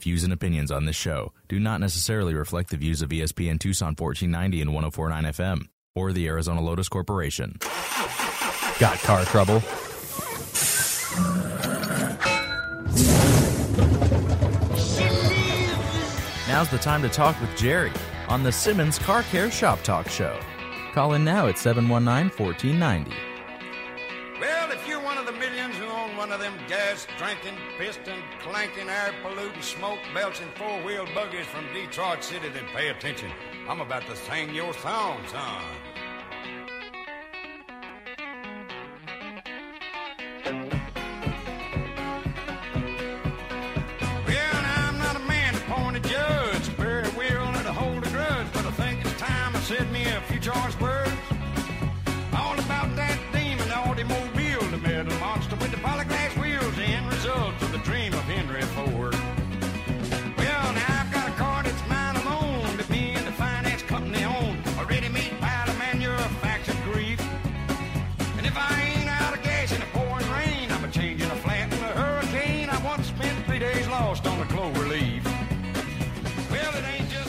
Views and opinions on this show do not necessarily reflect the views of ESPN Tucson 1490 and 1049 FM or the Arizona Lotus Corporation. Got car trouble? Now's the time to talk with Jerry on the Simmons Car Care Shop Talk Show. Call in now at 719 1490. One of them gas drinking, piston clanking, air polluting, smoke belching four wheel buggies from Detroit City, then pay attention. I'm about to sing your song, son.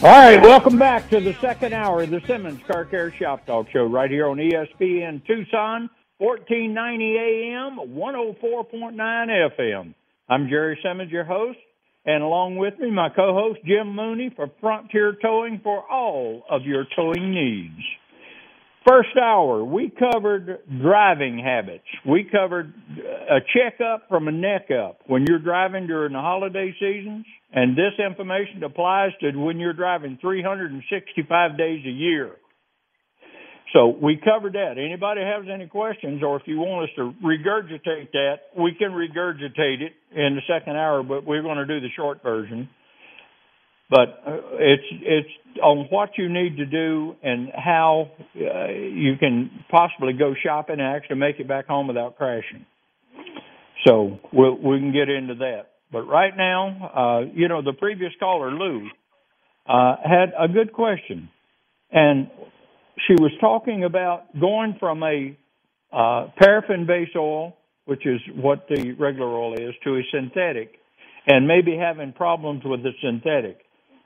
All right, welcome back to the second hour of the Simmons Car Care Shop Talk Show right here on ESPN Tucson, 1490 AM, 104.9 FM. I'm Jerry Simmons, your host, and along with me, my co-host Jim Mooney for Frontier Towing for all of your towing needs. First hour, we covered driving habits. We covered a checkup from a neck up when you're driving during the holiday seasons. And this information applies to when you're driving 365 days a year. So we covered that. Anybody has any questions, or if you want us to regurgitate that, we can regurgitate it in the second hour, but we're going to do the short version but uh, it's it's on what you need to do and how uh, you can possibly go shopping and actually make it back home without crashing. So we'll, we can get into that. But right now, uh, you know, the previous caller, Lou, uh, had a good question, and she was talking about going from a uh, paraffin-based oil, which is what the regular oil is, to a synthetic, and maybe having problems with the synthetic.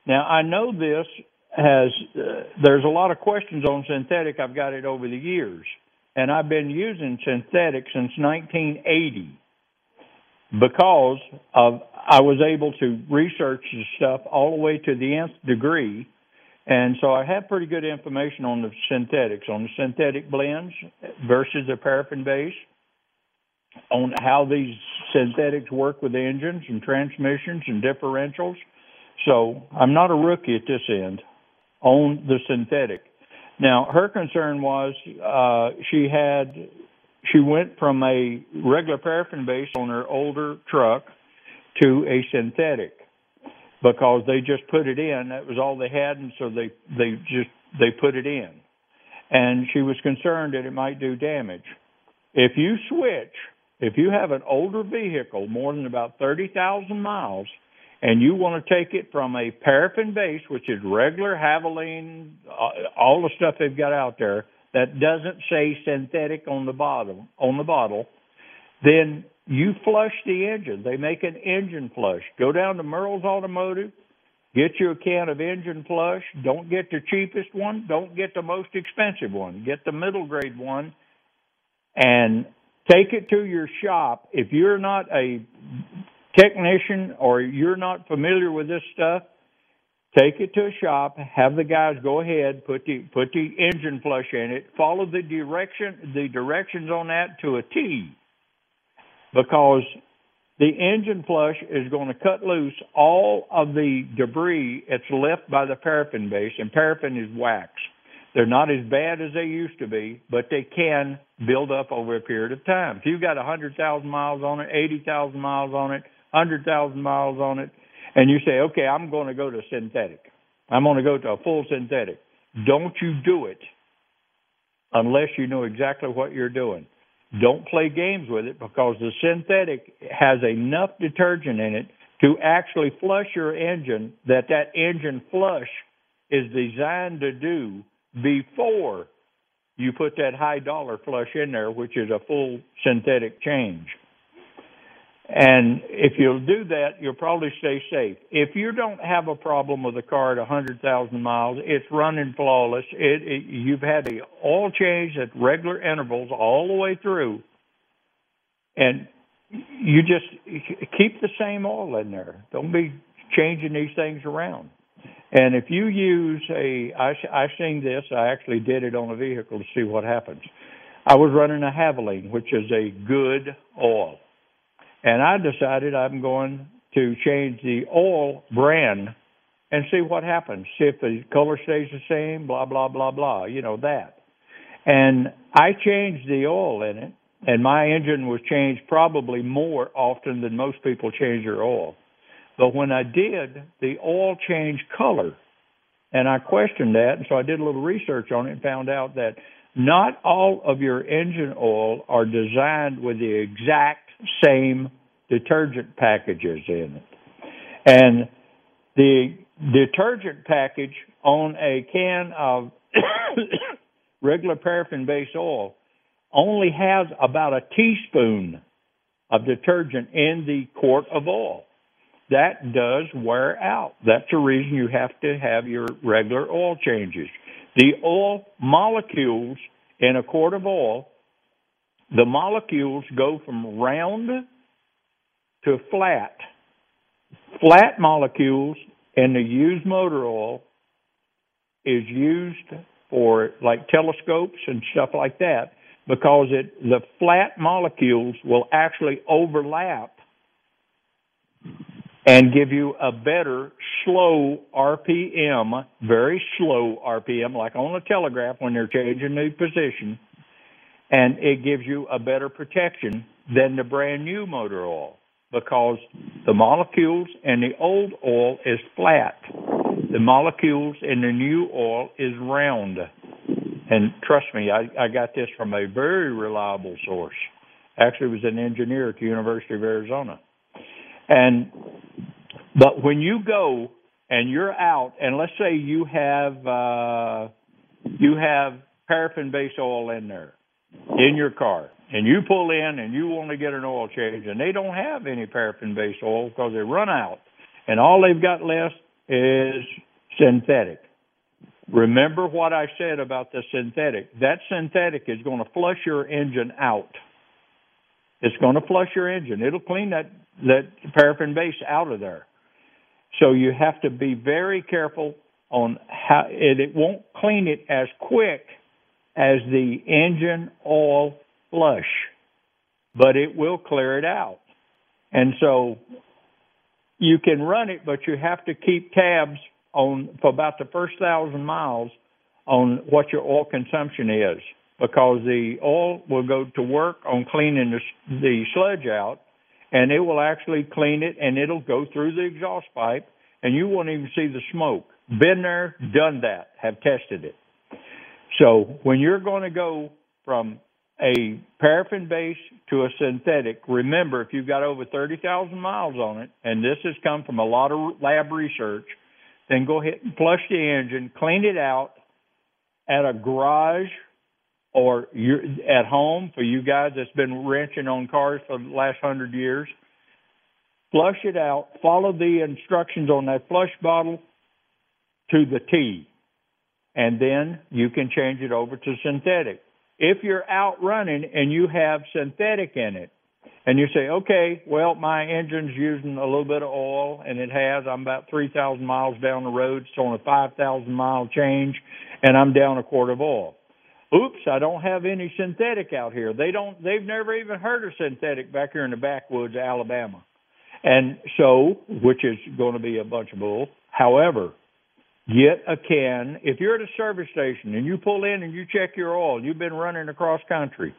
Now, I know this has, uh, there's a lot of questions on synthetic. I've got it over the years. And I've been using synthetic since 1980 because of, I was able to research the stuff all the way to the nth degree. And so I have pretty good information on the synthetics, on the synthetic blends versus the paraffin base, on how these synthetics work with engines and transmissions and differentials. So I'm not a rookie at this end on the synthetic. Now her concern was uh, she had she went from a regular paraffin base on her older truck to a synthetic because they just put it in. That was all they had, and so they they just they put it in. And she was concerned that it might do damage. If you switch, if you have an older vehicle, more than about thirty thousand miles, and you want to take it from a paraffin base, which is regular Havoline, uh, all the stuff they've got out there that doesn't say synthetic on the bottom on the bottle, then you flush the engine. They make an engine flush. Go down to Merle's Automotive, get you a can of engine flush. Don't get the cheapest one. Don't get the most expensive one. Get the middle grade one, and take it to your shop. If you're not a technician or you're not familiar with this stuff, take it to a shop, have the guys go ahead, put the put the engine flush in it, follow the direction the directions on that to a T. Because the engine flush is going to cut loose all of the debris that's left by the paraffin base, and paraffin is wax. They're not as bad as they used to be, but they can build up over a period of time. If you've got 100,000 miles on it, 80,000 miles on it, 100,000 miles on it, and you say, okay, I'm going to go to synthetic. I'm going to go to a full synthetic. Don't you do it unless you know exactly what you're doing. Don't play games with it because the synthetic has enough detergent in it to actually flush your engine that that engine flush is designed to do before you put that high dollar flush in there, which is a full synthetic change. And if you'll do that, you'll probably stay safe. If you don't have a problem with the car at 100,000 miles, it's running flawless. It, it, you've had the oil change at regular intervals all the way through, and you just keep the same oil in there. Don't be changing these things around. And if you use a, I, I seen this. I actually did it on a vehicle to see what happens. I was running a Havoline, which is a good oil and I decided I'm going to change the oil brand and see what happens. See if the color stays the same, blah, blah, blah, blah, you know, that. And I changed the oil in it, and my engine was changed probably more often than most people change their oil. But when I did, the oil changed color. And I questioned that, and so I did a little research on it and found out that not all of your engine oil are designed with the exact same detergent packages in it. And the detergent package on a can of regular paraffin based oil only has about a teaspoon of detergent in the quart of oil. That does wear out. That's the reason you have to have your regular oil changes. The oil molecules in a quart of oil the molecules go from round to flat. Flat molecules in the used motor oil is used for like telescopes and stuff like that because it the flat molecules will actually overlap and give you a better slow RPM, very slow RPM, like on a telegraph when they're changing new position and it gives you a better protection than the brand new motor oil because the molecules in the old oil is flat. The molecules in the new oil is round. And trust me, I, I got this from a very reliable source. Actually, was an engineer at the University of Arizona. And but when you go and you're out, and let's say you have uh, you have paraffin based oil in there, in your car and you pull in and you want to get an oil change and they don't have any paraffin based oil because they run out and all they've got left is synthetic. Remember what I said about the synthetic. That synthetic is going to flush your engine out. It's going to flush your engine. It'll clean that, that paraffin base out of there. So you have to be very careful on how it, it won't clean it as quick as the engine oil flush, but it will clear it out. And so you can run it, but you have to keep tabs on for about the first thousand miles on what your oil consumption is because the oil will go to work on cleaning the, the sludge out and it will actually clean it and it'll go through the exhaust pipe and you won't even see the smoke. Been there, done that, have tested it. So when you're going to go from a paraffin base to a synthetic, remember if you've got over 30,000 miles on it, and this has come from a lot of lab research, then go ahead and flush the engine, clean it out at a garage or you're at home for you guys that's been wrenching on cars for the last hundred years. Flush it out, follow the instructions on that flush bottle to the T and then you can change it over to synthetic. If you're out running and you have synthetic in it, and you say, okay, well, my engine's using a little bit of oil, and it has. I'm about 3,000 miles down the road. It's on a 5,000 mile change, and I'm down a quart of oil. Oops, I don't have any synthetic out here. They don't. They've never even heard of synthetic back here in the backwoods of Alabama, and so, which is going to be a bunch of bull. However, Get a can. If you're at a service station and you pull in and you check your oil, you've been running across country,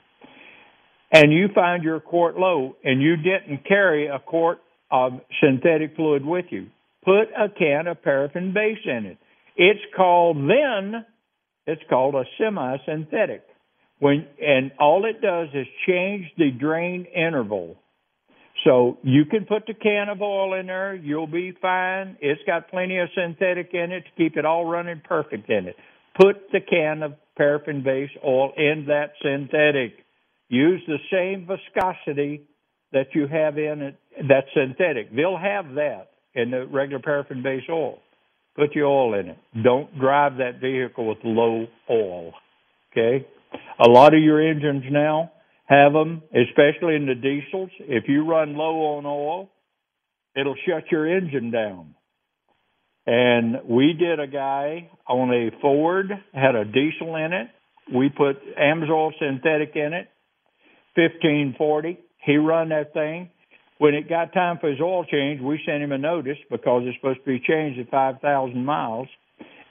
and you find your quart low and you didn't carry a quart of synthetic fluid with you, put a can of paraffin base in it. It's called then, it's called a semi-synthetic. When, and all it does is change the drain interval so you can put the can of oil in there. You'll be fine. It's got plenty of synthetic in it to keep it all running perfect in it. Put the can of paraffin based oil in that synthetic. Use the same viscosity that you have in it that's synthetic. They'll have that in the regular paraffin based oil. Put your oil in it. Don't drive that vehicle with low oil. Okay? A lot of your engines now have them, especially in the diesels. If you run low on oil, it'll shut your engine down. And we did a guy on a Ford, had a diesel in it. We put Amsoil synthetic in it, 1540. He run that thing. When it got time for his oil change, we sent him a notice because it's supposed to be changed at 5,000 miles.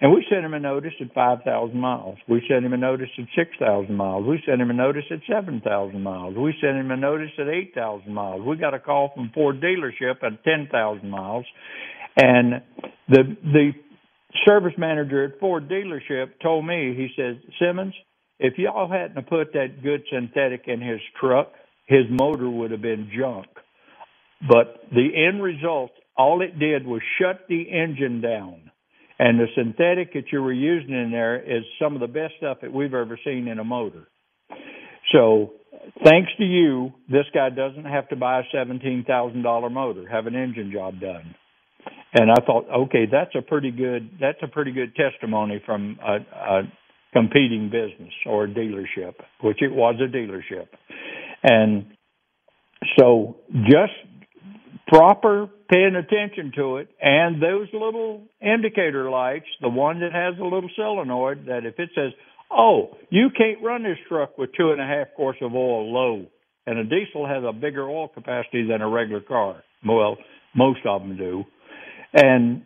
And we sent him a notice at 5,000 miles. We sent him a notice at 6,000 miles. We sent him a notice at 7,000 miles. We sent him a notice at 8,000 miles. We got a call from Ford dealership at 10,000 miles. And the the service manager at Ford dealership told me, he says, Simmons, if y'all hadn't put that good synthetic in his truck, his motor would have been junk. But the end result, all it did was shut the engine down. And the synthetic that you were using in there is some of the best stuff that we've ever seen in a motor. So, thanks to you, this guy doesn't have to buy a $17,000 motor, have an engine job done. And I thought, okay, that's a pretty good that's a pretty good testimony from a, a competing business or a dealership, which it was a dealership. And so just proper paying attention to it and those little indicator lights, the one that has a little solenoid that if it says, Oh, you can't run this truck with two and a half quarts of oil low and a diesel has a bigger oil capacity than a regular car. Well, most of them do. And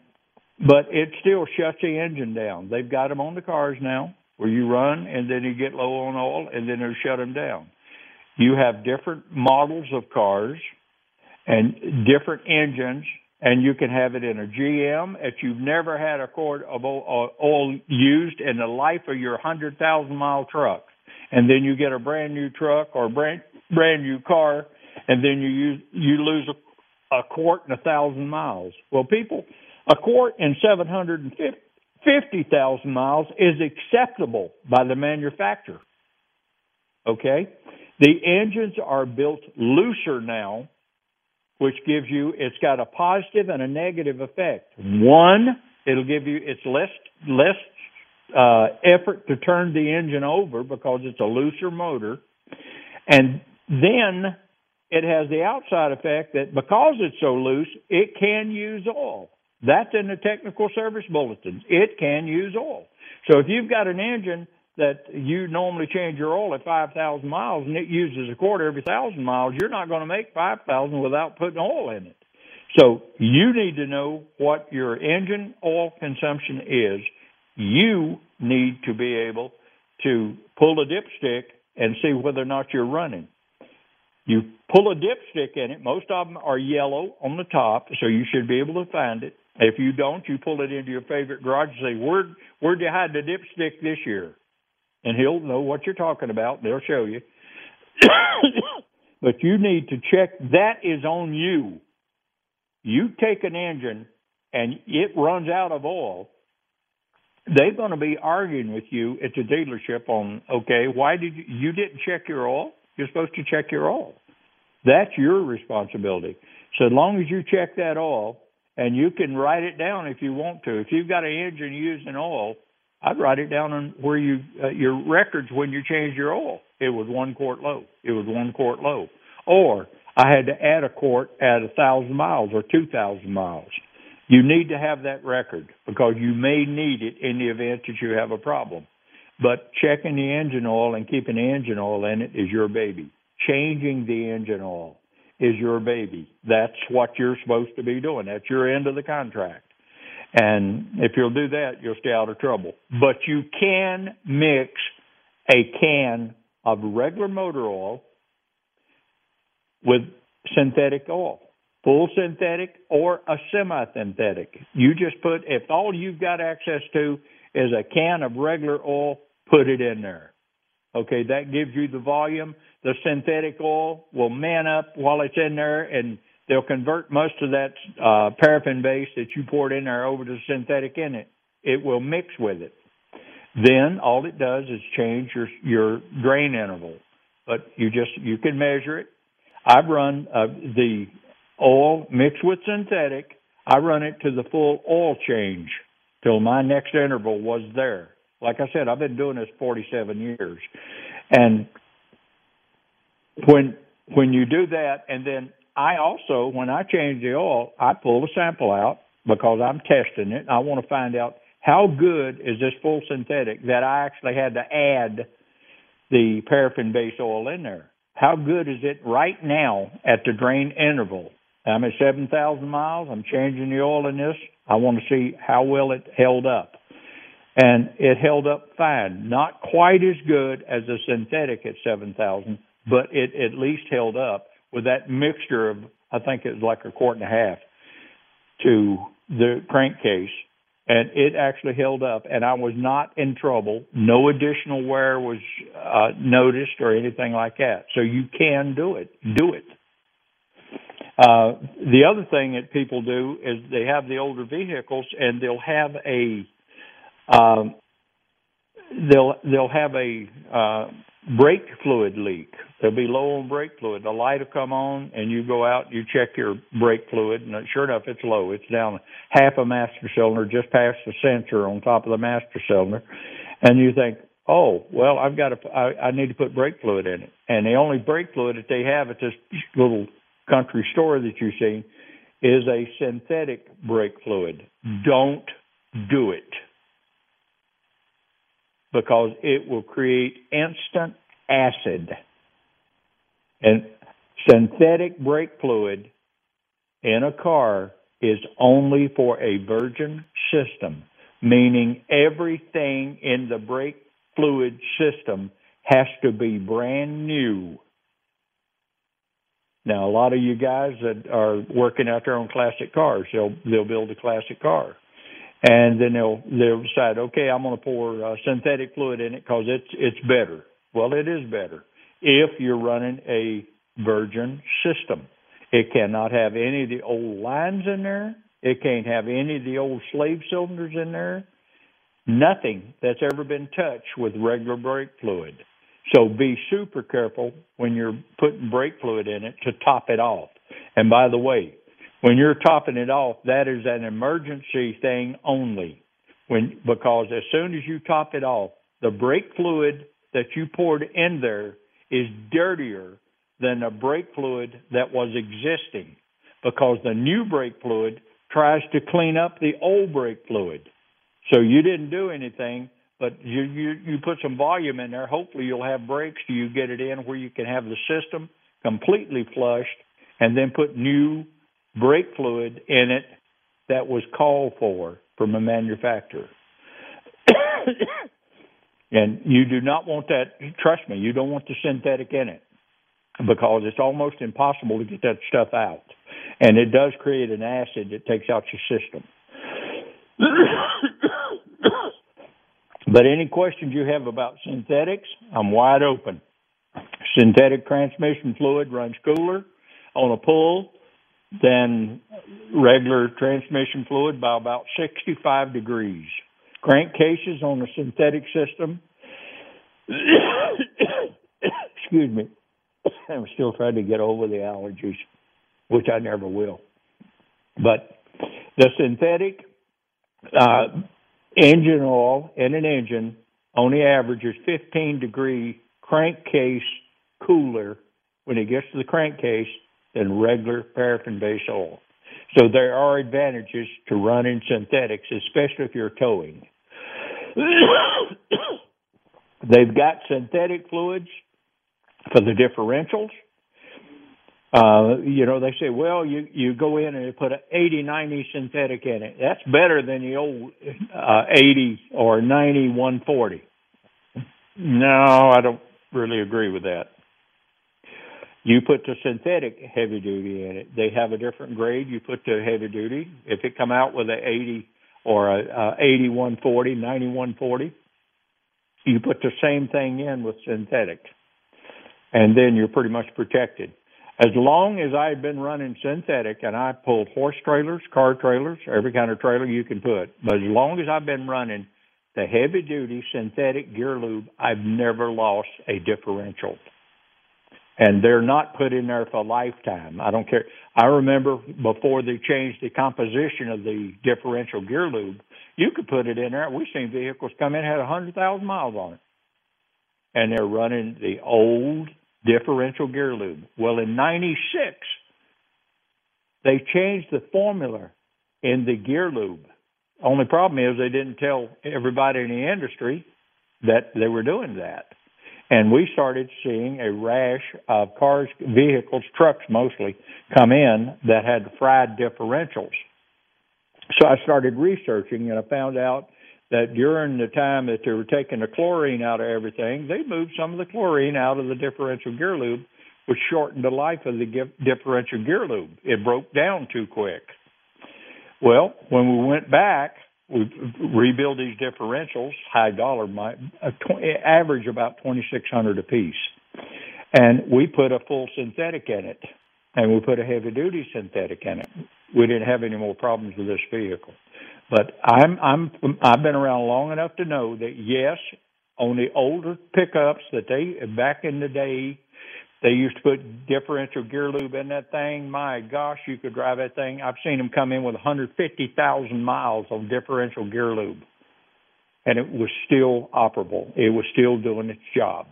but it still shuts the engine down. They've got them on the cars now where you run and then you get low on oil and then they shut them down. You have different models of cars and different engines, and you can have it in a GM if you've never had a quart of oil used in the life of your 100,000 mile truck. And then you get a brand new truck or brand brand new car, and then you use, you lose a, a quart in a thousand miles. Well, people, a quart in 750,000 miles is acceptable by the manufacturer. Okay, the engines are built looser now which gives you it's got a positive and a negative effect. One, it'll give you it's less less uh, effort to turn the engine over because it's a looser motor, and then it has the outside effect that because it's so loose, it can use oil. That's in the technical service bulletins. It can use oil. So if you've got an engine that you normally change your oil at 5,000 miles and it uses a quart every 1,000 miles, you're not going to make 5,000 without putting oil in it. So you need to know what your engine oil consumption is. You need to be able to pull a dipstick and see whether or not you're running. You pull a dipstick in it. Most of them are yellow on the top, so you should be able to find it. If you don't, you pull it into your favorite garage and say, "Where where'd you hide the dipstick this year?" And he'll know what you're talking about. They'll show you. but you need to check that is on you. You take an engine and it runs out of oil. They're going to be arguing with you at the dealership on, okay, why did you, you didn't check your oil? You're supposed to check your oil. That's your responsibility. So long as you check that oil, and you can write it down if you want to. If you've got an engine using oil, I'd write it down on where you uh, your records when you changed your oil. It was one quart low. It was one quart low. Or I had to add a quart at a thousand miles or two thousand miles. You need to have that record because you may need it in the event that you have a problem. But checking the engine oil and keeping the engine oil in it is your baby. Changing the engine oil is your baby. That's what you're supposed to be doing. That's your end of the contract. And if you'll do that, you'll stay out of trouble. But you can mix a can of regular motor oil with synthetic oil, full synthetic or a semi synthetic. You just put, if all you've got access to is a can of regular oil, put it in there. Okay, that gives you the volume. The synthetic oil will man up while it's in there and they'll convert most of that uh, paraffin base that you poured in there over to synthetic in it. It will mix with it. Then all it does is change your your drain interval. But you just you can measure it. I've run uh, the oil mixed with synthetic. I run it to the full oil change till my next interval was there. Like I said, I've been doing this 47 years, and when when you do that, and then I also, when I change the oil, I pull the sample out because I'm testing it. I want to find out how good is this full synthetic that I actually had to add the paraffin base oil in there. How good is it right now at the drain interval? I'm at 7,000 miles. I'm changing the oil in this. I want to see how well it held up. And it held up fine. Not quite as good as the synthetic at 7,000, but it at least held up with that mixture of, I think it was like a quart and a half to the crankcase and it actually held up and I was not in trouble. No additional wear was uh, noticed or anything like that. So you can do it. Do it. Uh, the other thing that people do is they have the older vehicles and they'll have a um, they'll they'll have a uh, brake fluid leak. They'll be low on brake fluid. The light will come on, and you go out, you check your brake fluid, and sure enough, it's low. It's down half a master cylinder, just past the sensor on top of the master cylinder, and you think, oh, well, I've got to, I, I need to put brake fluid in it. And the only brake fluid that they have at this little country store that you see is a synthetic brake fluid. Don't do it because it will create instant acid. And synthetic brake fluid in a car is only for a virgin system, meaning everything in the brake fluid system has to be brand new. Now, a lot of you guys that are working out there on classic cars, they'll they'll build a classic car and then they'll they'll decide, okay, I'm going to pour uh, synthetic fluid in it because it's it's better. Well, it is better if you're running a virgin system. It cannot have any of the old lines in there. It can't have any of the old slave cylinders in there. Nothing that's ever been touched with regular brake fluid. So be super careful when you're putting brake fluid in it to top it off. And by the way, when you're topping it off, that is an emergency thing only. When because as soon as you top it off, the brake fluid that you poured in there is dirtier than the brake fluid that was existing because the new brake fluid tries to clean up the old brake fluid. So you didn't do anything, but you you you put some volume in there. Hopefully you'll have brakes. You get it in where you can have the system completely flushed, and then put new brake fluid in it that was called for from a manufacturer. and you do not want that, trust me, you don't want the synthetic in it because it's almost impossible to get that stuff out. And it does create an acid that takes out your system. but any questions you have about synthetics, I'm wide open. Synthetic transmission fluid runs cooler on a pull than regular transmission fluid by about 65 degrees. Crankcases on a synthetic system, excuse me, I'm still trying to get over the allergies, which I never will. But the synthetic uh, engine oil in an engine on the average is 15 degree crankcase cooler when it gets to the crankcase than regular paraffin based oil. So there are advantages to running synthetics, especially if you're towing. They've got synthetic fluids for the differentials. Uh, you know, they say, well, you, you go in and you put an 80, 90 synthetic in it. That's better than the old uh, 80 or 90, 140. No, I don't really agree with that. You put the synthetic heavy duty in it. They have a different grade. You put the heavy duty. If it come out with a 80 or a, a 8140, 9140, you put the same thing in with synthetic, and then you're pretty much protected. As long as I've been running synthetic, and I pulled horse trailers, car trailers, every kind of trailer you can put, but as long as I've been running the heavy duty synthetic gear lube, I've never lost a differential. And they're not put in there for a lifetime. I don't care. I remember before they changed the composition of the differential gear lube, you could put it in there. We've seen vehicles come in had a hundred thousand miles on it, and they're running the old differential gear lube. Well, in '96, they changed the formula in the gear lube. Only problem is they didn't tell everybody in the industry that they were doing that. And we started seeing a rash of cars, vehicles, trucks mostly, come in that had fried differentials. So I started researching and I found out that during the time that they were taking the chlorine out of everything, they moved some of the chlorine out of the differential gear lube, which shortened the life of the differential gear lube. It broke down too quick. Well, when we went back, we rebuild these differentials, high dollar, my uh, tw- average about twenty six hundred a piece, and we put a full synthetic in it, and we put a heavy duty synthetic in it. We didn't have any more problems with this vehicle, but I'm I'm I've been around long enough to know that yes, on the older pickups that they back in the day they used to put differential gear lube in that thing. My gosh, you could drive that thing. I've seen them come in with 150,000 miles of differential gear lube, and it was still operable. It was still doing its job.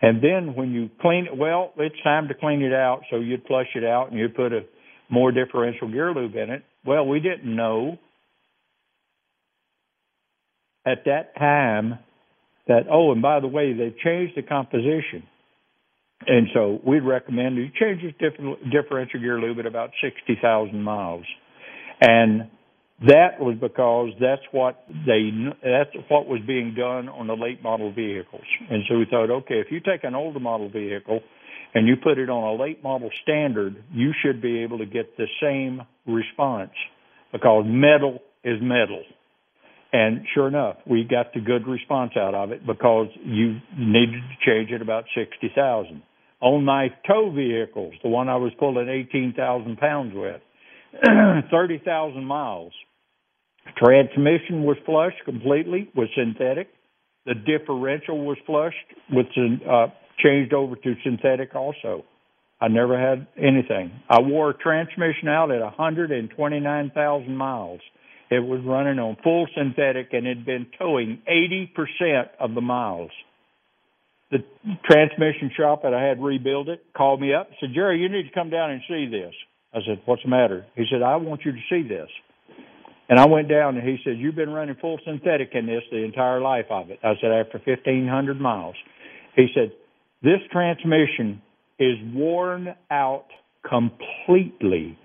And then when you clean it, well, it's time to clean it out. So you'd flush it out and you'd put a more differential gear lube in it. Well, we didn't know at that time that, oh, and by the way, they've changed the composition. And so we'd recommend you change this differential gear lube at about 60,000 miles. And that was because that's what they that's what was being done on the late model vehicles. And so we thought, okay, if you take an older model vehicle and you put it on a late model standard, you should be able to get the same response because metal is metal. And sure enough, we got the good response out of it because you needed to change it about 60,000 on my tow vehicles, the one I was pulling 18,000 pounds with, 30,000 miles. Transmission was flushed completely with synthetic. The differential was flushed with uh, changed over to synthetic also. I never had anything. I wore a transmission out at 129,000 miles. It was running on full synthetic and had been towing 80% of the miles the transmission shop that I had rebuild it called me up said, Jerry, you need to come down and see this. I said, What's the matter? He said, I want you to see this. And I went down and he said, You've been running full synthetic in this the entire life of it. I said, After 1,500 miles. He said, This transmission is worn out completely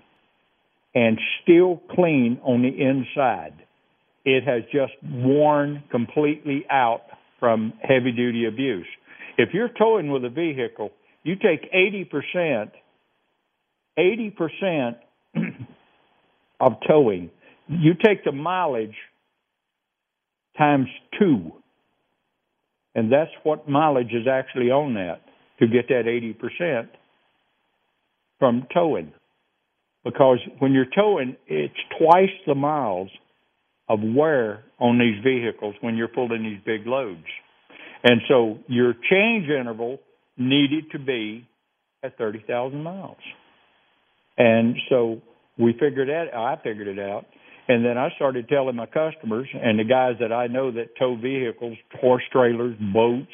and still clean on the inside. It has just worn completely out from heavy duty abuse. If you're towing with a vehicle, you take 80%, 80% of towing, you take the mileage times two. And that's what mileage is actually on that to get that 80% from towing. Because when you're towing, it's twice the miles of wear on these vehicles when you're pulling these big loads. And so your change interval needed to be at 30,000 miles. And so we figured that I figured it out. And then I started telling my customers and the guys that I know that tow vehicles, horse trailers, boats,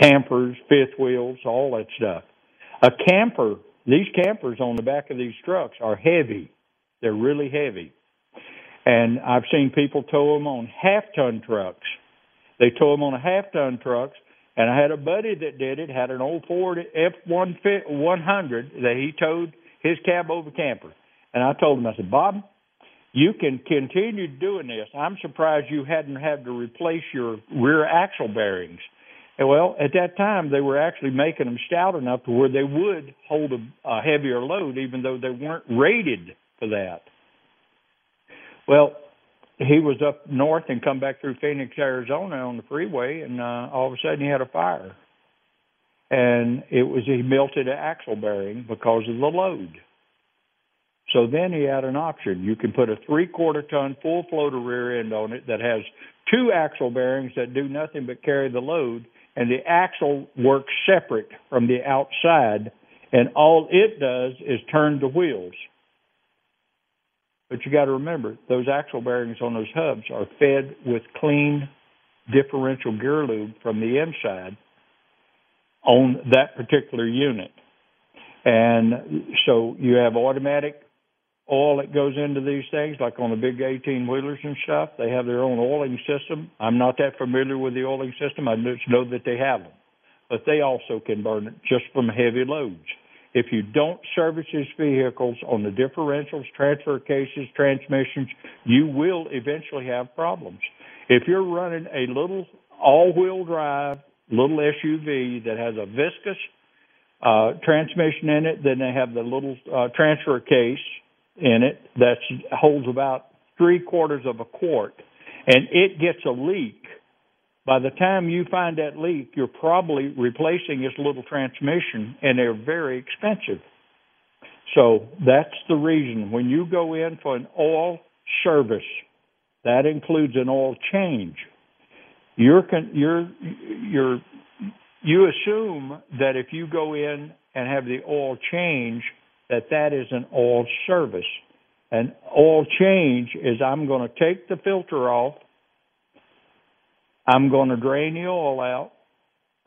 campers, fifth wheels, all that stuff. A camper, these campers on the back of these trucks are heavy. They're really heavy. And I've seen people tow them on half ton trucks they tow them on a half ton trucks, and I had a buddy that did it. Had an old Ford F one one hundred that he towed his cab over camper, and I told him, I said, Bob, you can continue doing this. I'm surprised you hadn't had to replace your rear axle bearings. And well, at that time, they were actually making them stout enough to where they would hold a, a heavier load, even though they weren't rated for that. Well, he was up north and come back through Phoenix, Arizona on the freeway, and uh, all of a sudden he had a fire. And it was he melted an axle bearing because of the load. So then he had an option. You can put a three quarter ton full floater rear end on it that has two axle bearings that do nothing but carry the load, and the axle works separate from the outside and all it does is turn the wheels. But you got to remember, those axle bearings on those hubs are fed with clean differential gear lube from the inside on that particular unit. And so you have automatic oil that goes into these things, like on the big 18 wheelers and stuff. They have their own oiling system. I'm not that familiar with the oiling system. I just know that they have them. But they also can burn it just from heavy loads. If you don't service these vehicles on the differentials, transfer cases, transmissions, you will eventually have problems. If you're running a little all-wheel drive little SUV that has a viscous uh, transmission in it, then they have the little uh, transfer case in it that holds about three quarters of a quart, and it gets a leak. By the time you find that leak, you're probably replacing this little transmission, and they're very expensive. So that's the reason when you go in for an oil service, that includes an oil change. You're you're you're you assume that if you go in and have the oil change, that that is an oil service. An oil change is I'm going to take the filter off, I'm going to drain the oil out,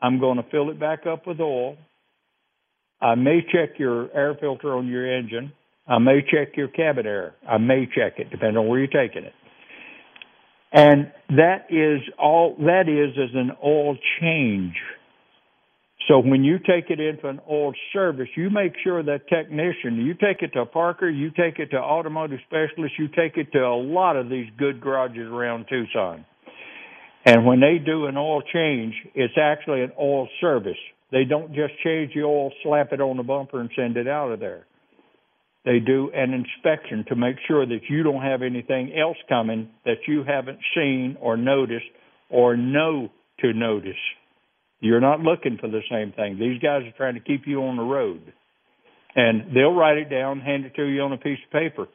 I'm going to fill it back up with oil. I may check your air filter on your engine. I may check your cabin air. I may check it, depending on where you're taking it. And that is all that is is an oil change. So when you take it in for an oil service, you make sure that technician, you take it to Parker, you take it to automotive specialists, you take it to a lot of these good garages around Tucson. And when they do an oil change, it's actually an oil service. They don't just change the oil, slap it on the bumper, and send it out of there. They do an inspection to make sure that you don't have anything else coming that you haven't seen or noticed or know to notice. You're not looking for the same thing. These guys are trying to keep you on the road. And they'll write it down, hand it to you on a piece of paper.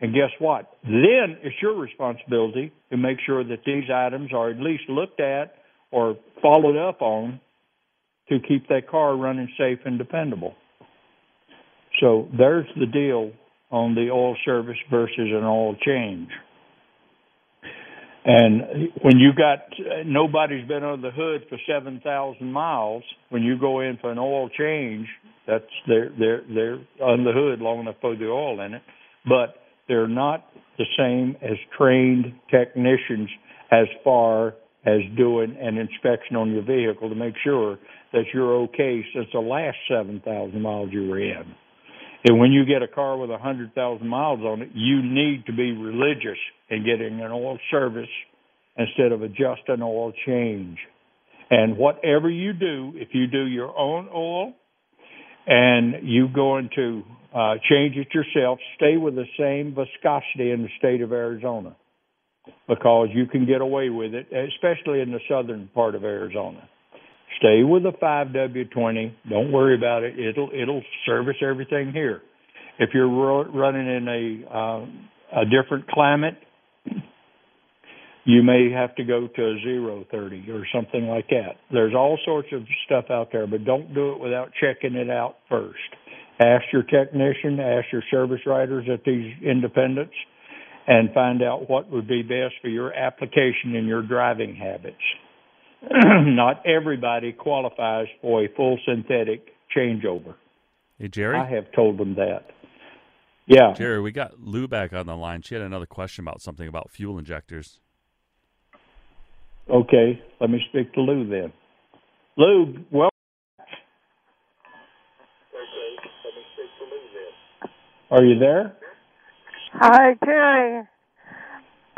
And guess what? Then it's your responsibility to make sure that these items are at least looked at or followed up on to keep that car running safe and dependable. So there's the deal on the oil service versus an oil change. And when you got nobody's been under the hood for seven thousand miles, when you go in for an oil change, that's they're they're they're under the hood long enough for the oil in it, but they're not the same as trained technicians as far as doing an inspection on your vehicle to make sure that you're okay since the last seven thousand miles you were in. And when you get a car with a hundred thousand miles on it, you need to be religious in getting an oil service instead of a just an oil change. And whatever you do, if you do your own oil and you go into uh, change it yourself, stay with the same viscosity in the state of Arizona because you can get away with it, especially in the southern part of Arizona. Stay with the 5W20. Don't worry about it. It'll it'll service everything here. If you're running in a uh, a different climate, you may have to go to a zero thirty or something like that. There's all sorts of stuff out there, but don't do it without checking it out first. Ask your technician, ask your service writers at these independents, and find out what would be best for your application and your driving habits. not everybody qualifies for a full synthetic changeover. Hey, Jerry? I have told them that. Yeah. Jerry, we got Lou back on the line. She had another question about something about fuel injectors. Okay, let me speak to Lou then. Lou, well. Okay, let me speak to Lou then. Are you there? Hi, Jerry.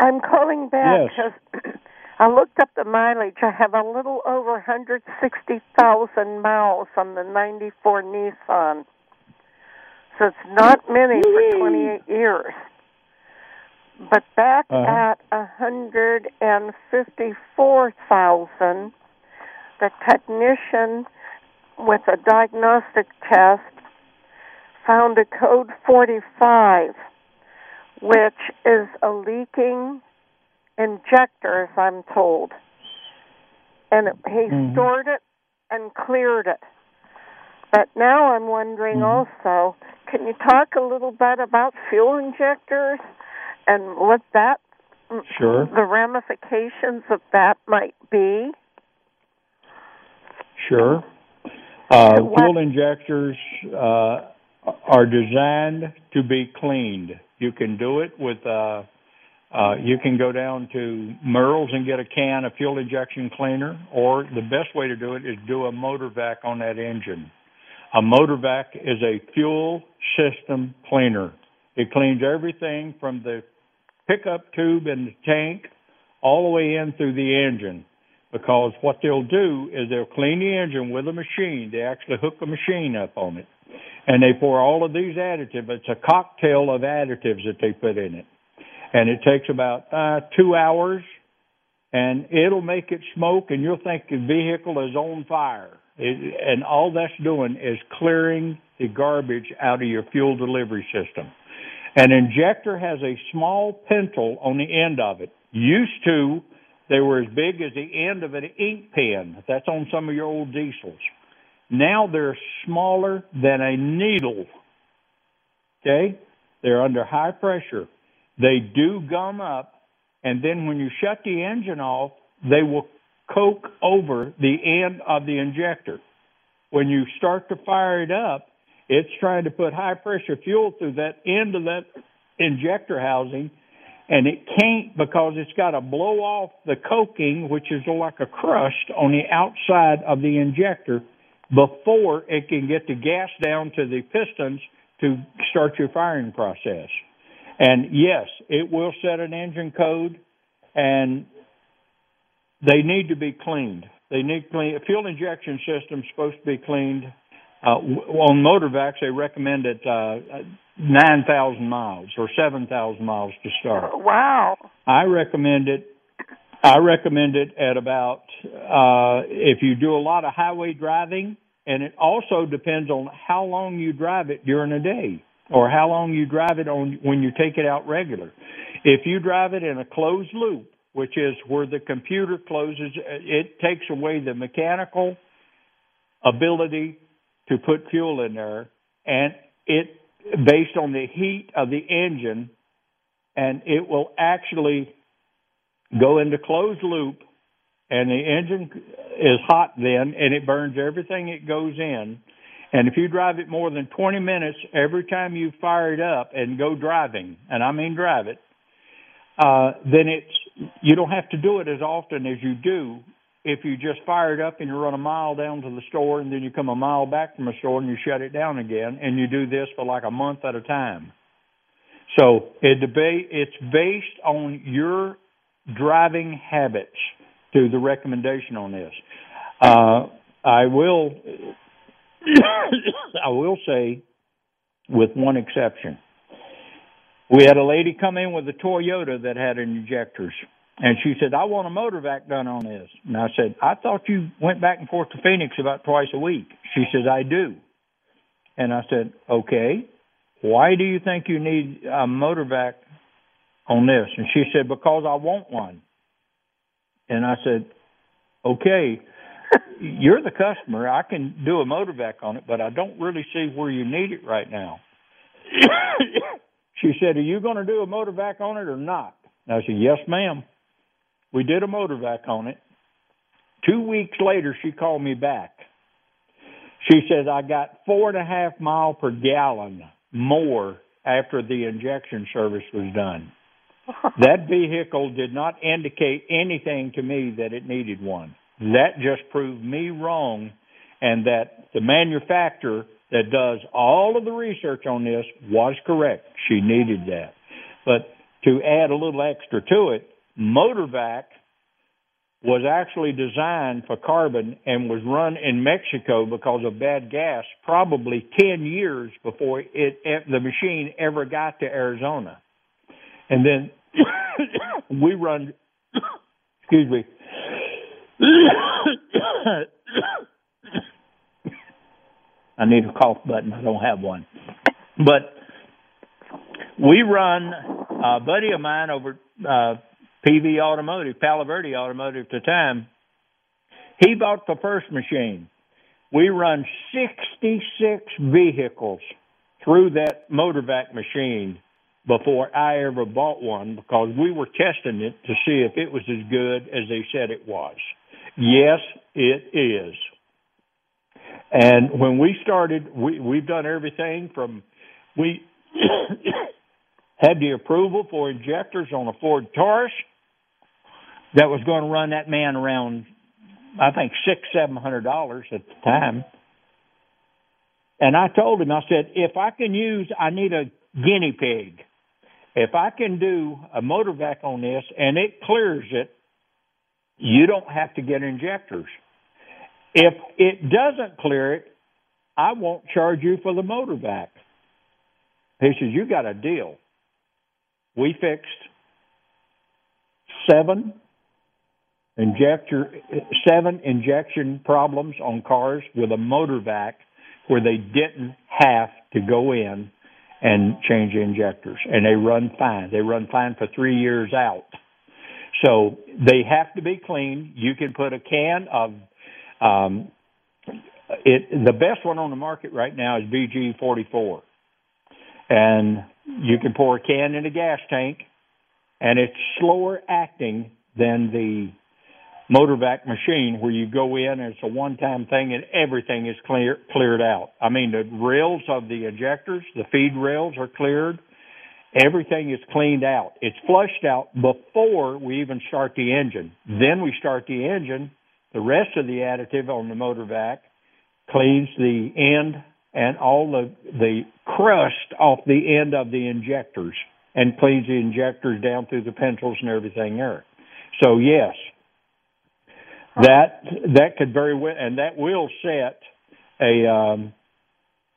I'm calling back because yes. I looked up the mileage. I have a little over 160,000 miles on the 94 Nissan. So it's not many for 28 years. But back uh-huh. at 154,000, the technician with a diagnostic test found a code 45, which is a leaking injector, as I'm told. And he mm-hmm. stored it and cleared it. But now I'm wondering Mm-hmm. also, can you talk a little bit about fuel injectors and what that Sure. the ramifications of that might be? Sure. Uh, fuel injectors uh, are designed to be cleaned. You can do it with. Uh, uh, you can go down to Merle's and get a can of fuel injection cleaner, or the best way to do it is do a motor vac on that engine. A motor vac is a fuel system cleaner. It cleans everything from the pickup tube and the tank all the way in through the engine because what they'll do is they'll clean the engine with a machine. They actually hook a machine up on it. And they pour all of these additives. It's a cocktail of additives that they put in it. And it takes about uh, two hours and it'll make it smoke and you'll think the vehicle is on fire. It, and all that's doing is clearing the garbage out of your fuel delivery system. An injector has a small pencil on the end of it. Used to, they were as big as the end of an ink pen. That's on some of your old diesels. Now they're smaller than a needle. Okay? They're under high pressure. They do gum up, and then when you shut the engine off, they will coke over the end of the injector. When you start to fire it up, it's trying to put high pressure fuel through that end of that injector housing, and it can't because it's got to blow off the coking, which is like a crust on the outside of the injector, before it can get the gas down to the pistons to start your firing process. And yes, it will set an engine code, and they need to be cleaned. They need clean. A fuel injection system is supposed to be cleaned. Uh, on motor vacs, they recommend it uh, 9,000 miles or 7,000 miles to start. Wow. I recommend it. I recommend it at about uh, if you do a lot of highway driving, and it also depends on how long you drive it during a day or how long you drive it on when you take it out regular. If you drive it in a closed loop, which is where the computer closes, it takes away the mechanical ability to put fuel in there, and it based on the heat of the engine, and it will actually go into closed loop, and the engine is hot then, and it burns everything it goes in. And if you drive it more than 20 minutes every time you fire it up and go driving, and I mean drive it, uh, then it's you don't have to do it as often as you do if you just fire it up and you run a mile down to the store and then you come a mile back from the store and you shut it down again and you do this for like a month at a time. So it debate it's based on your driving habits to the recommendation on this. Uh, I will I will say with one exception. We had a lady come in with a Toyota that had injectors and she said, I want a motor vac done on this. And I said, I thought you went back and forth to Phoenix about twice a week. She says, I do. And I said, okay, why do you think you need a motor vac on this? And she said, because I want one. And I said, okay, you're the customer. I can do a motor vac on it, but I don't really see where you need it right now. she said, are you going to do a motor vac on it or not? And I said, yes, ma'am. We did a motor vac on it. Two weeks later, she called me back. She says, I got four and a half mile per gallon more after the injection service was done. that vehicle did not indicate anything to me that it needed one. That just proved me wrong, and that the manufacturer that does all of the research on this was correct. She needed that. But to add a little extra to it, Motorvac was actually designed for carbon and was run in Mexico because of bad gas probably 10 years before it the machine ever got to Arizona. And then we run excuse me I need a cough button. I don't have one. But we run a buddy of mine over uh PV Automotive, Palo Verde Automotive at the time, he bought the first machine. We run 66 vehicles through that motorvac machine before I ever bought one because we were testing it to see if it was as good as they said it was. Yes, it is. And when we started, we, we've done everything from we had the approval for injectors on a Ford Taurus that was going to run that man around, I think six, seven hundred dollars at the time. And I told him, I said, if I can use, I need a guinea pig. If I can do a motor vac on this and it clears it, you don't have to get injectors. If it doesn't clear it, I won't charge you for the motor vac. He says, You got a deal. We fixed seven injector seven injection problems on cars with a motor vac where they didn't have to go in and change the injectors and they run fine. They run fine for three years out. So they have to be clean. You can put a can of um, it. The best one on the market right now is BG 44, and you can pour a can in a gas tank, and it's slower acting than the motorvac machine where you go in and it's a one time thing and everything is clear cleared out. I mean the rails of the injectors, the feed rails are cleared. Everything is cleaned out. It's flushed out before we even start the engine. Then we start the engine. The rest of the additive on the motorvac cleans the end and all the the crust off the end of the injectors and cleans the injectors down through the pencils and everything there. So yes, that that could very well and that will set a um,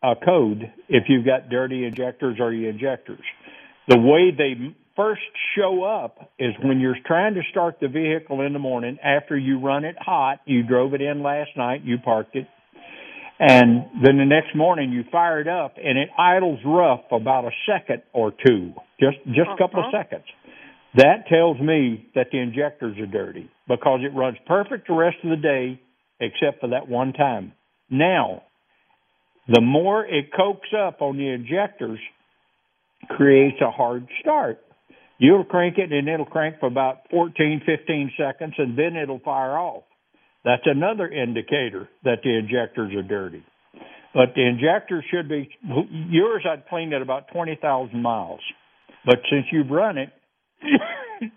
a code if you've got dirty injectors or your injectors. The way they first show up is when you're trying to start the vehicle in the morning after you run it hot. You drove it in last night, you parked it, and then the next morning you fire it up and it idles rough about a second or two, just just a couple of Uh-huh. seconds. That tells me that the injectors are dirty because it runs perfect the rest of the day except for that one time. Now, the more it cokes up on the injectors, creates a hard start. You'll crank it and it'll crank for about 14, 15 seconds and then it'll fire off. That's another indicator that the injectors are dirty. But the injectors should be, yours I'd clean at about 20,000 miles. But since you've run it,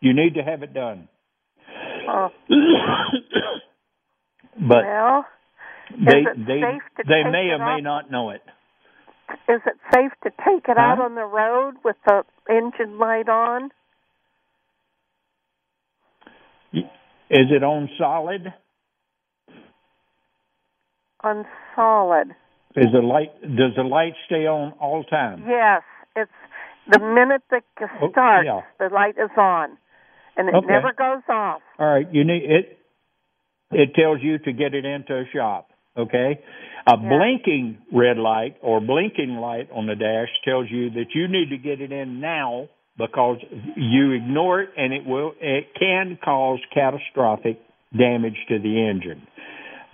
you need to have it done. Oh, but well, they they they may or may not know it. is it safe to take it out on the road with the engine light on? Is it on solid? On solid. Is the light does the light stay on all time? Yes, it's the minute that it Oh, starts, yeah. the light is on, and it Okay. never goes off. All right, you need it. It tells you to get it into a shop. Okay, a Yeah. blinking red light or blinking light on the dash tells you that you need to get it in now because you ignore it and it will it can cause catastrophic damage to the engine.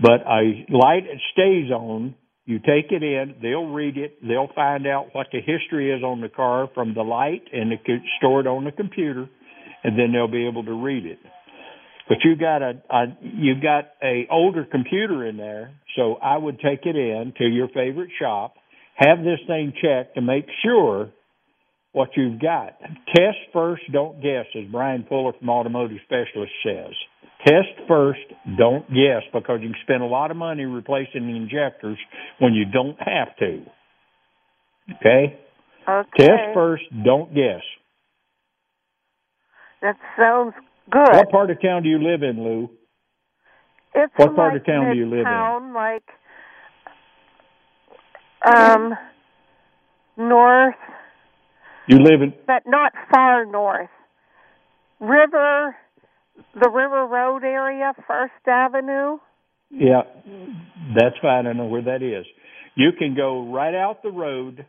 But a light that stays on, you take it in, they'll read it, they'll find out what the history is on the car from the light and they could store it on the computer, and then they'll be able to read it. But you got a, a you got a older computer in there, so I would take it in to your favorite shop, have this thing checked to make sure what you've got. Test first, don't guess, as Brian Fuller from Automotive Specialist says. Test first, don't guess, because you can spend a lot of money replacing the injectors when you don't have to. Okay? Okay. Test first, don't guess. That sounds good. What part of town do you live in, Lou? It's what part like of town do you live in? Like um north, You live in but not far north. River, the River Road area, First Avenue. Yeah, that's fine. I know where that is. You can go right out the road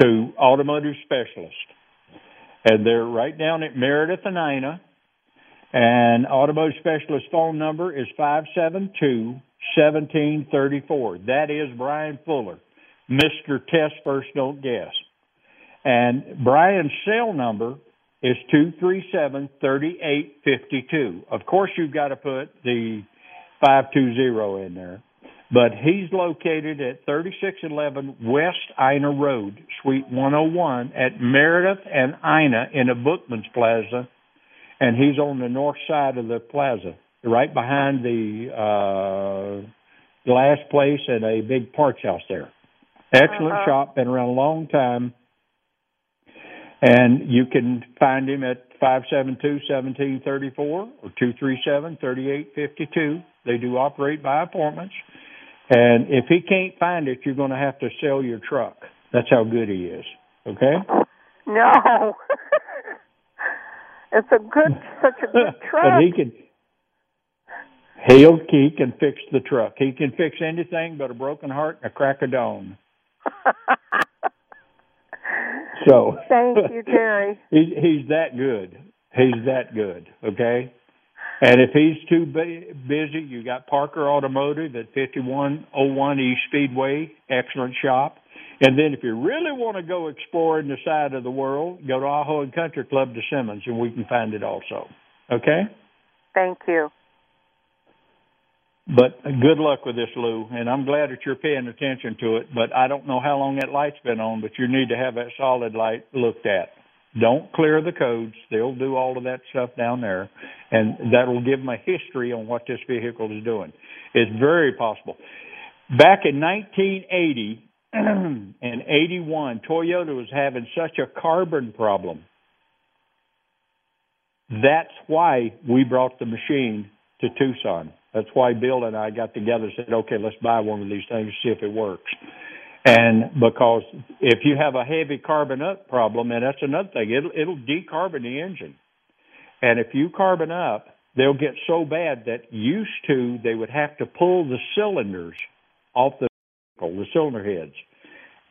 to Automotive Specialist, and they're right down at Meredith and Ina. And Automotive Specialist phone number is five seven two 1734. That is Brian Fuller, Mr. Test First Don't Guess. And Brian's cell number is 237-3852. Of course, you've got to put the 520 in there. But he's located at 3611 West Ina Road, Suite 101 at Meredith and Ina in a Bookman's Plaza. And he's on the north side of the plaza, right behind the uh, glass place and a big parts house there. Excellent Uh-huh. shop, been around a long time. And you can find him at 572-1734 or 237-3852. They do operate by appointments. And if he can't find it, you're going to have to sell your truck. That's how good he is. Okay? No. it's a good, such a good truck. But he can he'll he can fix the truck. He can fix anything but a broken heart and a crack of dawn. So Thank you, Jerry. he's he's that good. He's that good. Okay. And if he's too bu- busy, you got Parker Automotive at 5101 East Speedway, excellent shop. And then if you really want to go exploring the side of the world, go to Ajo and Country Club to Simmons, and we can find it also. Okay. Thank you. But good luck with this, Lou, and I'm glad that you're paying attention to it. But I don't know how long that light's been on, but you need to have that solid light looked at. Don't clear the codes; they'll do all of that stuff down there, and that'll give them a history on what this vehicle is doing. It's very possible. Back in 1980 and 81, Toyota was having such a carbon problem. That's why we brought the machine to Tucson. That's why Bill and I got together and said, okay, let's buy one of these things, see if it works. And because if you have a heavy carbon up problem, and that's another thing, it'll, it'll decarbon the engine. And if you carbon up, they'll get so bad that used to they would have to pull the cylinders off the vehicle, the cylinder heads,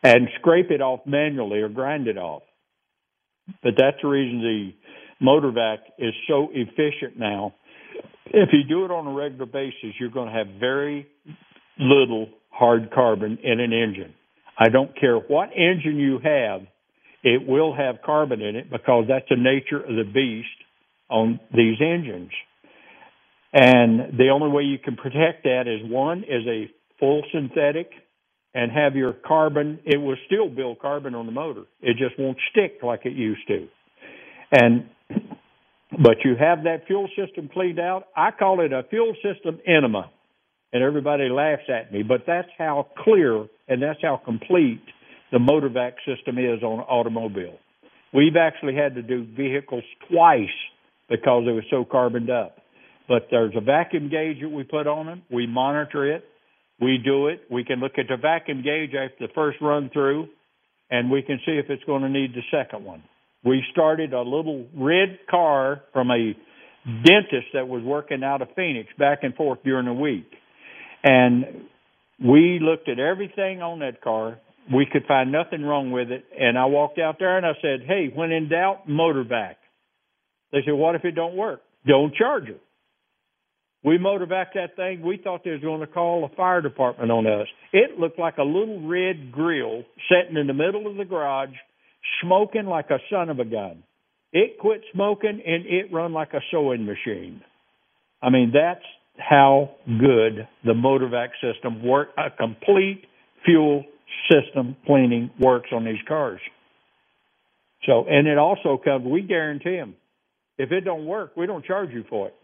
and scrape it off manually or grind it off. But that's the reason the motor vac is so efficient now if you do it on a regular basis, you're going to have very little hard carbon in an engine. I don't care what engine you have, it will have carbon in it because that's the nature of the beast on these engines. And the only way you can protect that is one is a full synthetic and have your carbon, it will still build carbon on the motor. It just won't stick like it used to. And but you have that fuel system cleaned out. I call it a fuel system enema, and everybody laughs at me, but that's how clear and that's how complete the MotorVac system is on automobile. We've actually had to do vehicles twice because they were so carboned up. But there's a vacuum gauge that we put on them. We monitor it. We do it. We can look at the vacuum gauge after the first run through, and we can see if it's going to need the second one. We started a little red car from a dentist that was working out of Phoenix back and forth during the week. And we looked at everything on that car. We could find nothing wrong with it. And I walked out there and I said, Hey, when in doubt, motor back. They said, What if it don't work? Don't charge it. We motor vac that thing. We thought they was going to call the fire department on us. It looked like a little red grill sitting in the middle of the garage smoking like a son of a gun. It quit smoking and it run like a sewing machine. I mean, that's how good the MotorVac system work. A complete fuel system cleaning works on these cars. So, and it also comes. We guarantee them. If it don't work, we don't charge you for it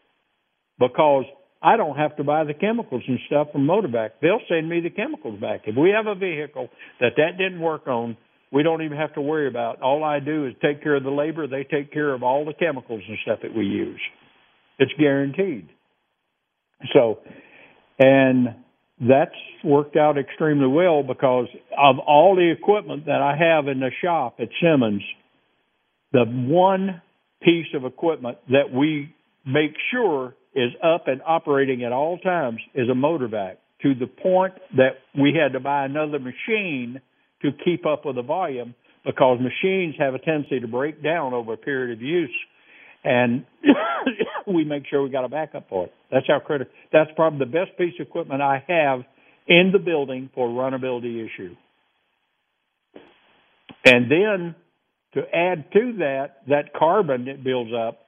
because I don't have to buy the chemicals and stuff from MotorVac. They'll send me the chemicals back. If we have a vehicle that that didn't work on, we don't even have to worry about. All I do is take care of the labor. They take care of all the chemicals and stuff that we use. It's guaranteed. So, and that's worked out extremely well because of all the equipment that I have in the shop at Simmons, the one piece of equipment that we make sure is up and operating at all times is a motor vac to the point that we had to buy another machine to keep up with the volume because machines have a tendency to break down over a period of use. And we make sure we got a backup for it. That's how critical. That's probably the best piece of equipment I have in the building for runnability issue. And then to add to that, that carbon that builds up,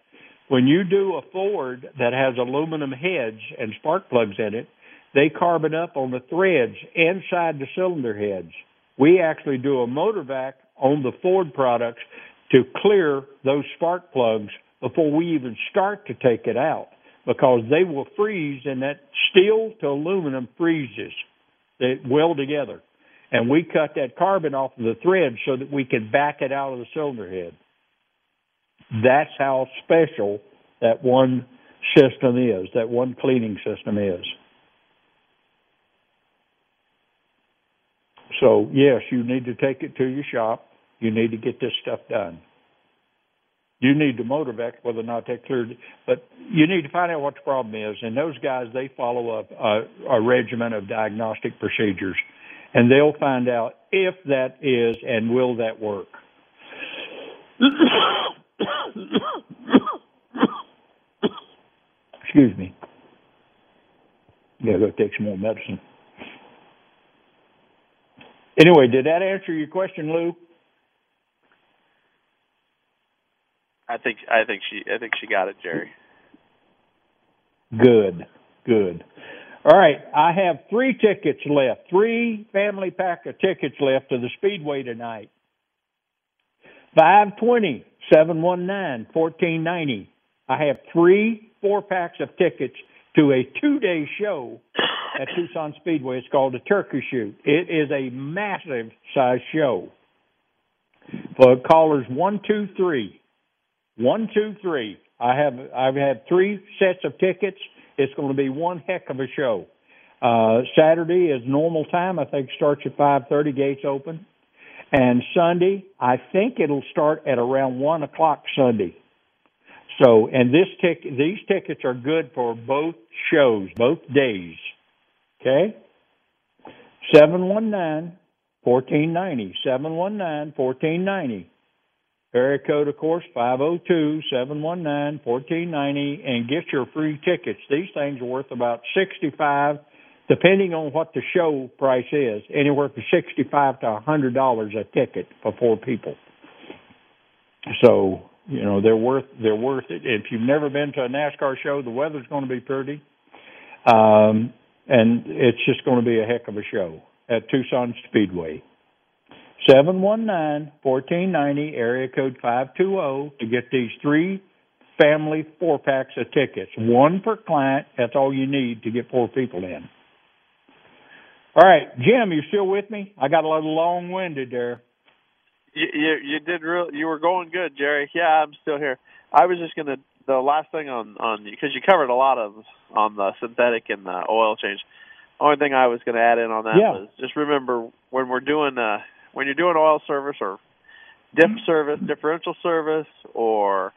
when you do a Ford that has aluminum heads and spark plugs in it, they carbon up on the threads inside the cylinder heads. We actually do a motor vac on the Ford products to clear those spark plugs before we even start to take it out because they will freeze and that steel to aluminum freezes. They weld together. And we cut that carbon off of the thread so that we can back it out of the cylinder head. That's how special that one system is, that one cleaning system is. So, yes, you need to take it to your shop. You need to get this stuff done. You need to motor vac whether or not they cleared, but you need to find out what the problem is. And those guys, they follow up a, a regimen of diagnostic procedures, and they'll find out if that is and will that work. Excuse me. Yeah, go take some more medicine. Anyway, did that answer your question, Lou? I think I think she I think she got it, Jerry. Good, good. All right, I have three tickets left, three family pack of tickets left to the Speedway tonight. Five twenty seven one nine fourteen ninety. I have three four packs of tickets to a two day show at Tucson Speedway. It's called the Turkey Shoot. It is a massive size show. For callers one, two, three, one, two, three. I have I've had three sets of tickets. It's going to be one heck of a show. Uh, Saturday is normal time. I think starts at five thirty. Gates open, and Sunday I think it'll start at around one o'clock Sunday. So, and this tick these tickets are good for both shows, both days. Okay? 719 1490. 719 1490. Area code, of course, 502 719 1490, and get your free tickets. These things are worth about 65 depending on what the show price is, anywhere from 65 to $100 a ticket for four people. So, you know, they're worth they're worth it. If you've never been to a NASCAR show, the weather's going to be pretty. Um, and it's just going to be a heck of a show at Tucson Speedway. 719-1490, area code 520 to get these three family four packs of tickets. One per client. That's all you need to get four people in. All right, Jim, you still with me? I got a little long winded there. You, you you did real. You were going good, Jerry. Yeah, I'm still here. I was just gonna the last thing on on because you covered a lot of on the synthetic and the oil change. Only thing I was going to add in on that Yeah. was just remember when we're doing uh when you're doing oil service or dip service, differential service, or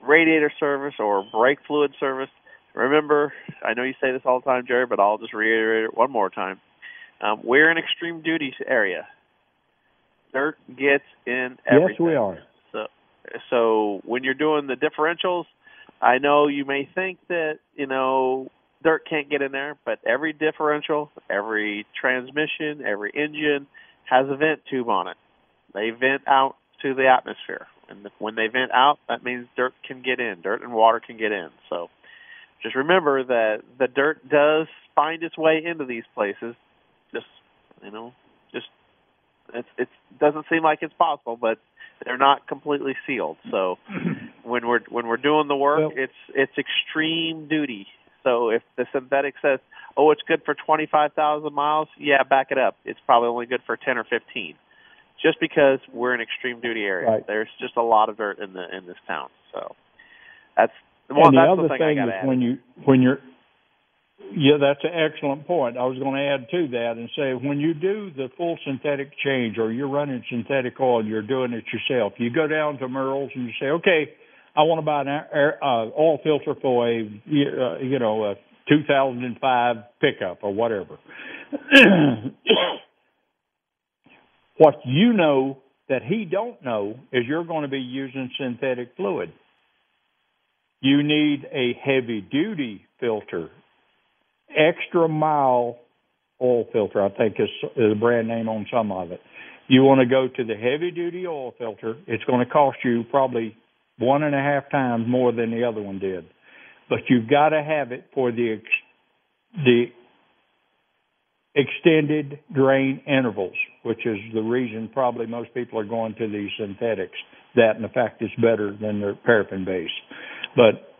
radiator service or brake fluid service. Remember, I know you say this all the time, Jerry, but I'll just reiterate it one more time. Um, we're in extreme duty area. Dirt gets in everything. Yes, we are. So, so when you're doing the differentials, I know you may think that you know dirt can't get in there, but every differential, every transmission, every engine has a vent tube on it. They vent out to the atmosphere, and when they vent out, that means dirt can get in. Dirt and water can get in. So just remember that the dirt does find its way into these places. Just you know, just it's it doesn't seem like it's possible, but they're not completely sealed. So when we're when we're doing the work, Well- it's it's extreme duty. So if the synthetic says, "Oh, it's good for 25,000 miles," yeah, back it up. It's probably only good for 10 or 15. Just because we're in extreme duty area, Right. there's just a lot of dirt in the in this town. So that's well, and the that's other the thing, thing I is add. when you when you're yeah, that's an excellent point. I was going to add to that and say when you do the full synthetic change or you're running synthetic oil, you're doing it yourself. You go down to Merle's and you say, okay, I want to buy an air, uh, oil filter for a uh, you know a 2005 pickup or whatever. what you know that he don't know is you're going to be using synthetic fluid. you need a heavy duty filter. Extra mile oil filter, I think is, is the brand name on some of it. You want to go to the heavy duty oil filter. It's going to cost you probably one and a half times more than the other one did. But you've got to have it for the the extended drain intervals, which is the reason probably most people are going to these synthetics. That the fact it's better than their paraffin base. But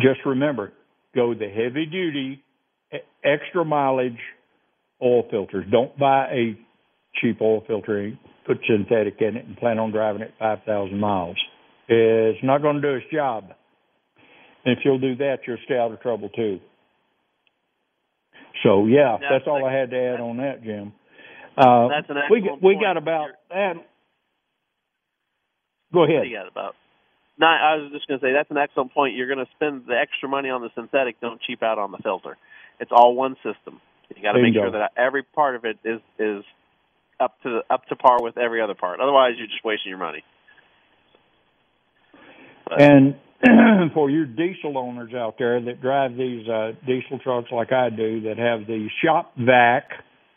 just remember, go the heavy duty, extra mileage oil filters. Don't buy a cheap oil filter, put synthetic in it, and plan on driving it 5,000 miles. It's not going to do its job. And if you'll do that, you'll stay out of trouble too. So yeah, Yeah, that's all I had to add on that, Jim. Uh, That's an we excellent we got about that. Go ahead. you got about? No, I was just going to say that's an excellent point. You're going to spend the extra money on the synthetic. Don't cheap out on the filter. It's all one system. You got to make sure that every part of it is is up to up to par with every other part. Otherwise, you're just wasting your money. And for your diesel owners out there that drive these uh, diesel trucks like I do, that have the shop vac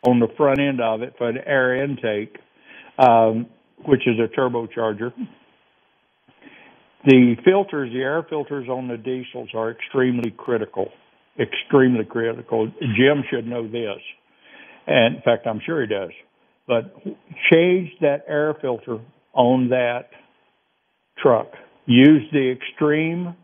on the front end of it for the air intake, um, which is a turbocharger. The filters, the air filters on the diesels are extremely critical. Extremely critical. Jim should know this. And in fact, I'm sure he does. But change that air filter on that truck. Use the extreme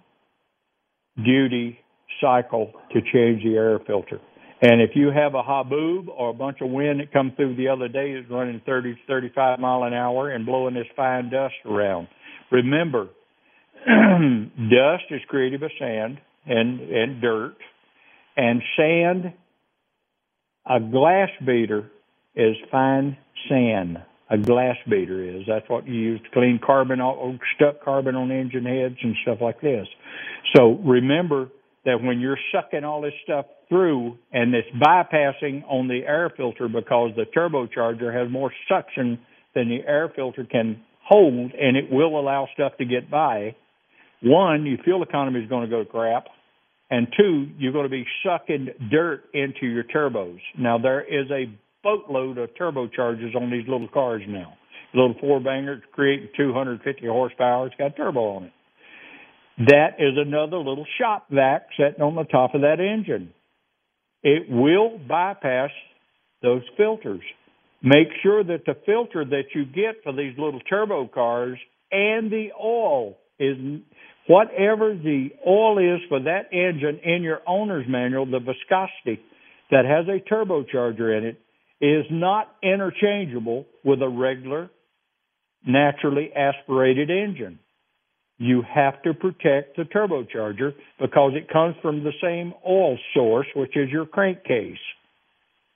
duty cycle to change the air filter. And if you have a haboob or a bunch of wind that come through the other day is running 30, 35 mile an hour and blowing this fine dust around, remember, dust is created by sand and, and dirt. And sand, a glass beater is fine sand. A glass beater is. That's what you use to clean carbon, stuck carbon on engine heads and stuff like this. So remember that when you're sucking all this stuff through and it's bypassing on the air filter because the turbocharger has more suction than the air filter can hold and it will allow stuff to get by. One, your fuel economy is going to go to crap. And two, you're going to be sucking dirt into your turbos. Now there is a boatload of turbochargers on these little cars now. Little four banger creating 250 horsepower. It's got turbo on it. That is another little shop vac sitting on the top of that engine. It will bypass those filters. Make sure that the filter that you get for these little turbo cars and the oil is whatever the oil is for that engine in your owner's manual, the viscosity that has a turbocharger in it is not interchangeable with a regular, naturally aspirated engine. You have to protect the turbocharger because it comes from the same oil source, which is your crankcase.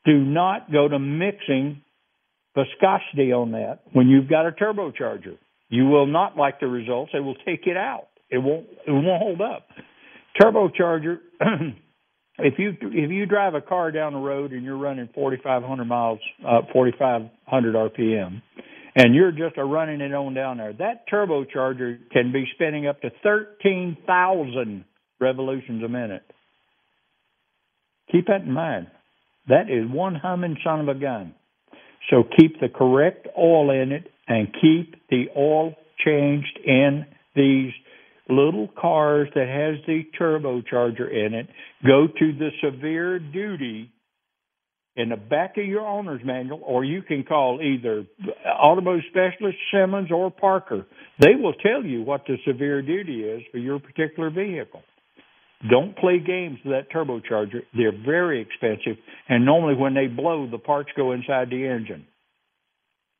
Do not go to mixing viscosity on that when you've got a turbocharger. You will not like the results. They will take it out. It won't. It won't hold up. Turbocharger. if you if you drive a car down the road and you're running 4,500 miles, uh, 4,500 RPM, and you're just a running it on down there, that turbocharger can be spinning up to 13,000 revolutions a minute. Keep that in mind. That is one humming son of a gun. So keep the correct oil in it and keep the oil changed in these little cars that has the turbocharger in it. Go to the severe duty in the back of your owner's manual, or you can call either automotive specialist Simmons or Parker. They will tell you what the severe duty is for your particular vehicle. Don't play games with that turbocharger. They're very expensive, and normally when they blow, the parts go inside the engine.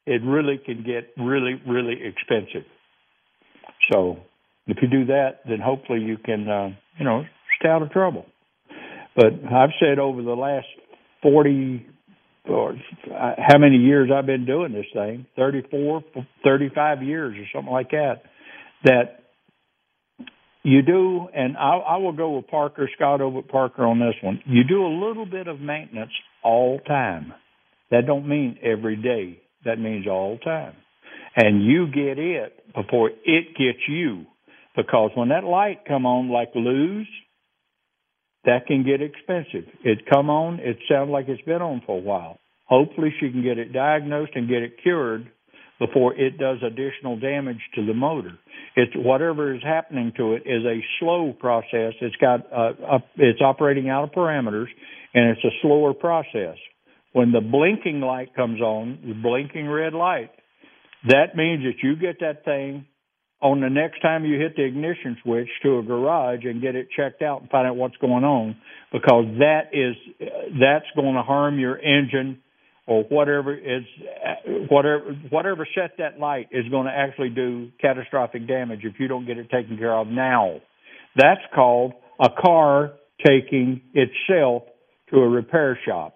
It really can get really, really expensive. So if you do that, then hopefully you can, uh, you know, stay out of trouble. But I've said over the last 40 or uh, how many years I've been doing this thing, 34, 35 years or something like that, that you do, and I, I will go with Parker, Scott over Parker on this one. You do a little bit of maintenance all time. That don't mean every day. That means all time. And you get it before it gets you. Because when that light come on like Lou's, that can get expensive. It come on, it sounds like it's been on for a while. Hopefully she can get it diagnosed and get it cured before it does additional damage to the motor. It's whatever is happening to it is a slow process. It's got uh, up, it's operating out of parameters and it's a slower process. When the blinking light comes on, the blinking red light, that means that you get that thing on the next time you hit the ignition switch to a garage and get it checked out and find out what's going on because that is that's going to harm your engine or whatever is whatever whatever set that light is going to actually do catastrophic damage if you don't get it taken care of now. That's called a car taking itself to a repair shop.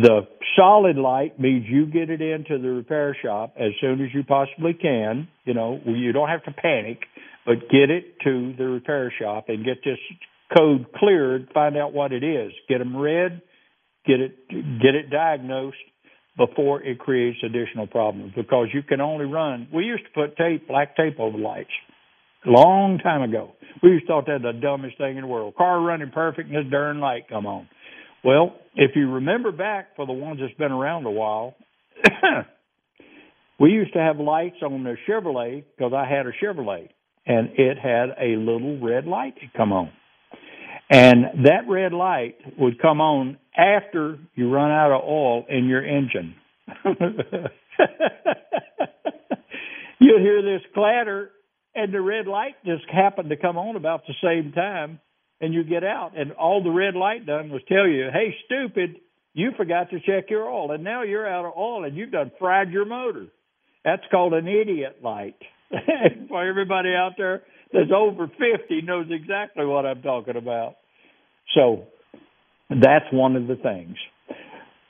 The solid light means you get it into the repair shop as soon as you possibly can. You know, you don't have to panic, but get it to the repair shop and get this code cleared, find out what it is. Get them read, get it get it diagnosed before it creates additional problems because you can only run we used to put tape black tape over lights long time ago we used to thought that the dumbest thing in the world car running perfect and this darn light come on well if you remember back for the ones that's been around a while we used to have lights on the chevrolet because i had a chevrolet and it had a little red light that come on and that red light would come on after you run out of oil in your engine. You'll hear this clatter, and the red light just happened to come on about the same time, and you get out, and all the red light done was tell you, hey, stupid, you forgot to check your oil, and now you're out of oil, and you've done fried your motor. That's called an idiot light. For everybody out there that's over 50 knows exactly what I'm talking about. So that's one of the things.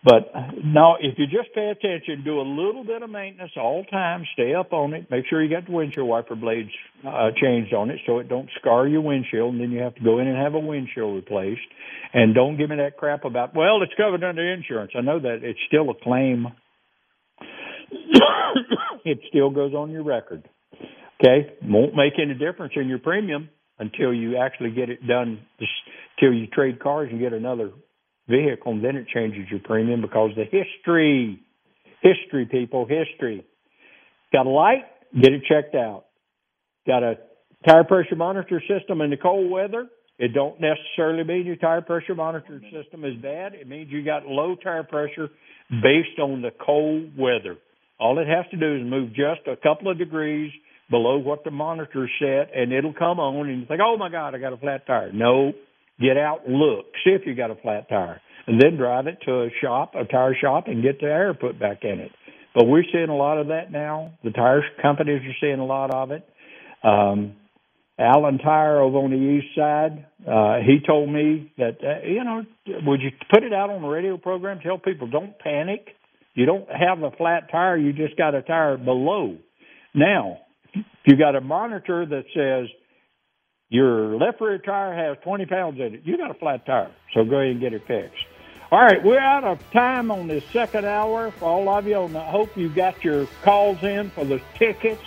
But now, if you just pay attention, do a little bit of maintenance all time, stay up on it, make sure you got the windshield wiper blades uh, changed on it so it don't scar your windshield, and then you have to go in and have a windshield replaced. And don't give me that crap about, well, it's covered under insurance. I know that it's still a claim. it still goes on your record. Okay, won't make any difference in your premium until you actually get it done, until you trade cars and get another vehicle, and then it changes your premium because the history, history, people, history. Got a light? Get it checked out. Got a tire pressure monitor system in the cold weather? It don't necessarily mean your tire pressure monitoring system is bad. It means you got low tire pressure based on the cold weather. All it has to do is move just a couple of degrees below what the monitor set, and it'll come on, and you think, oh my God, I got a flat tire. No, get out and look, see if you got a flat tire, and then drive it to a shop, a tire shop, and get the air put back in it. But we're seeing a lot of that now. The tire companies are seeing a lot of it. Um, Allen Tire over on the east side, uh, he told me that, uh, you know, would you put it out on the radio program, tell people don't panic. You don't have a flat tire, you just got a tire below. Now, you got a monitor that says your left rear tire has 20 pounds in it, you got a flat tire. So go ahead and get it fixed. All right, we're out of time on this second hour. For all of you, and I hope you got your calls in for the tickets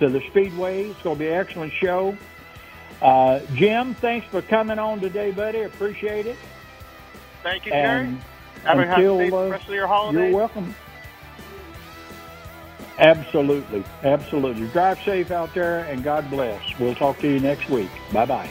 to the Speedway. It's going to be an excellent show. Uh, Jim, thanks for coming on today, buddy. Appreciate it. Thank you, Jerry. And Have a happy uh, rest of your holiday. You're welcome. Absolutely. Absolutely. Drive safe out there and God bless. We'll talk to you next week. Bye bye.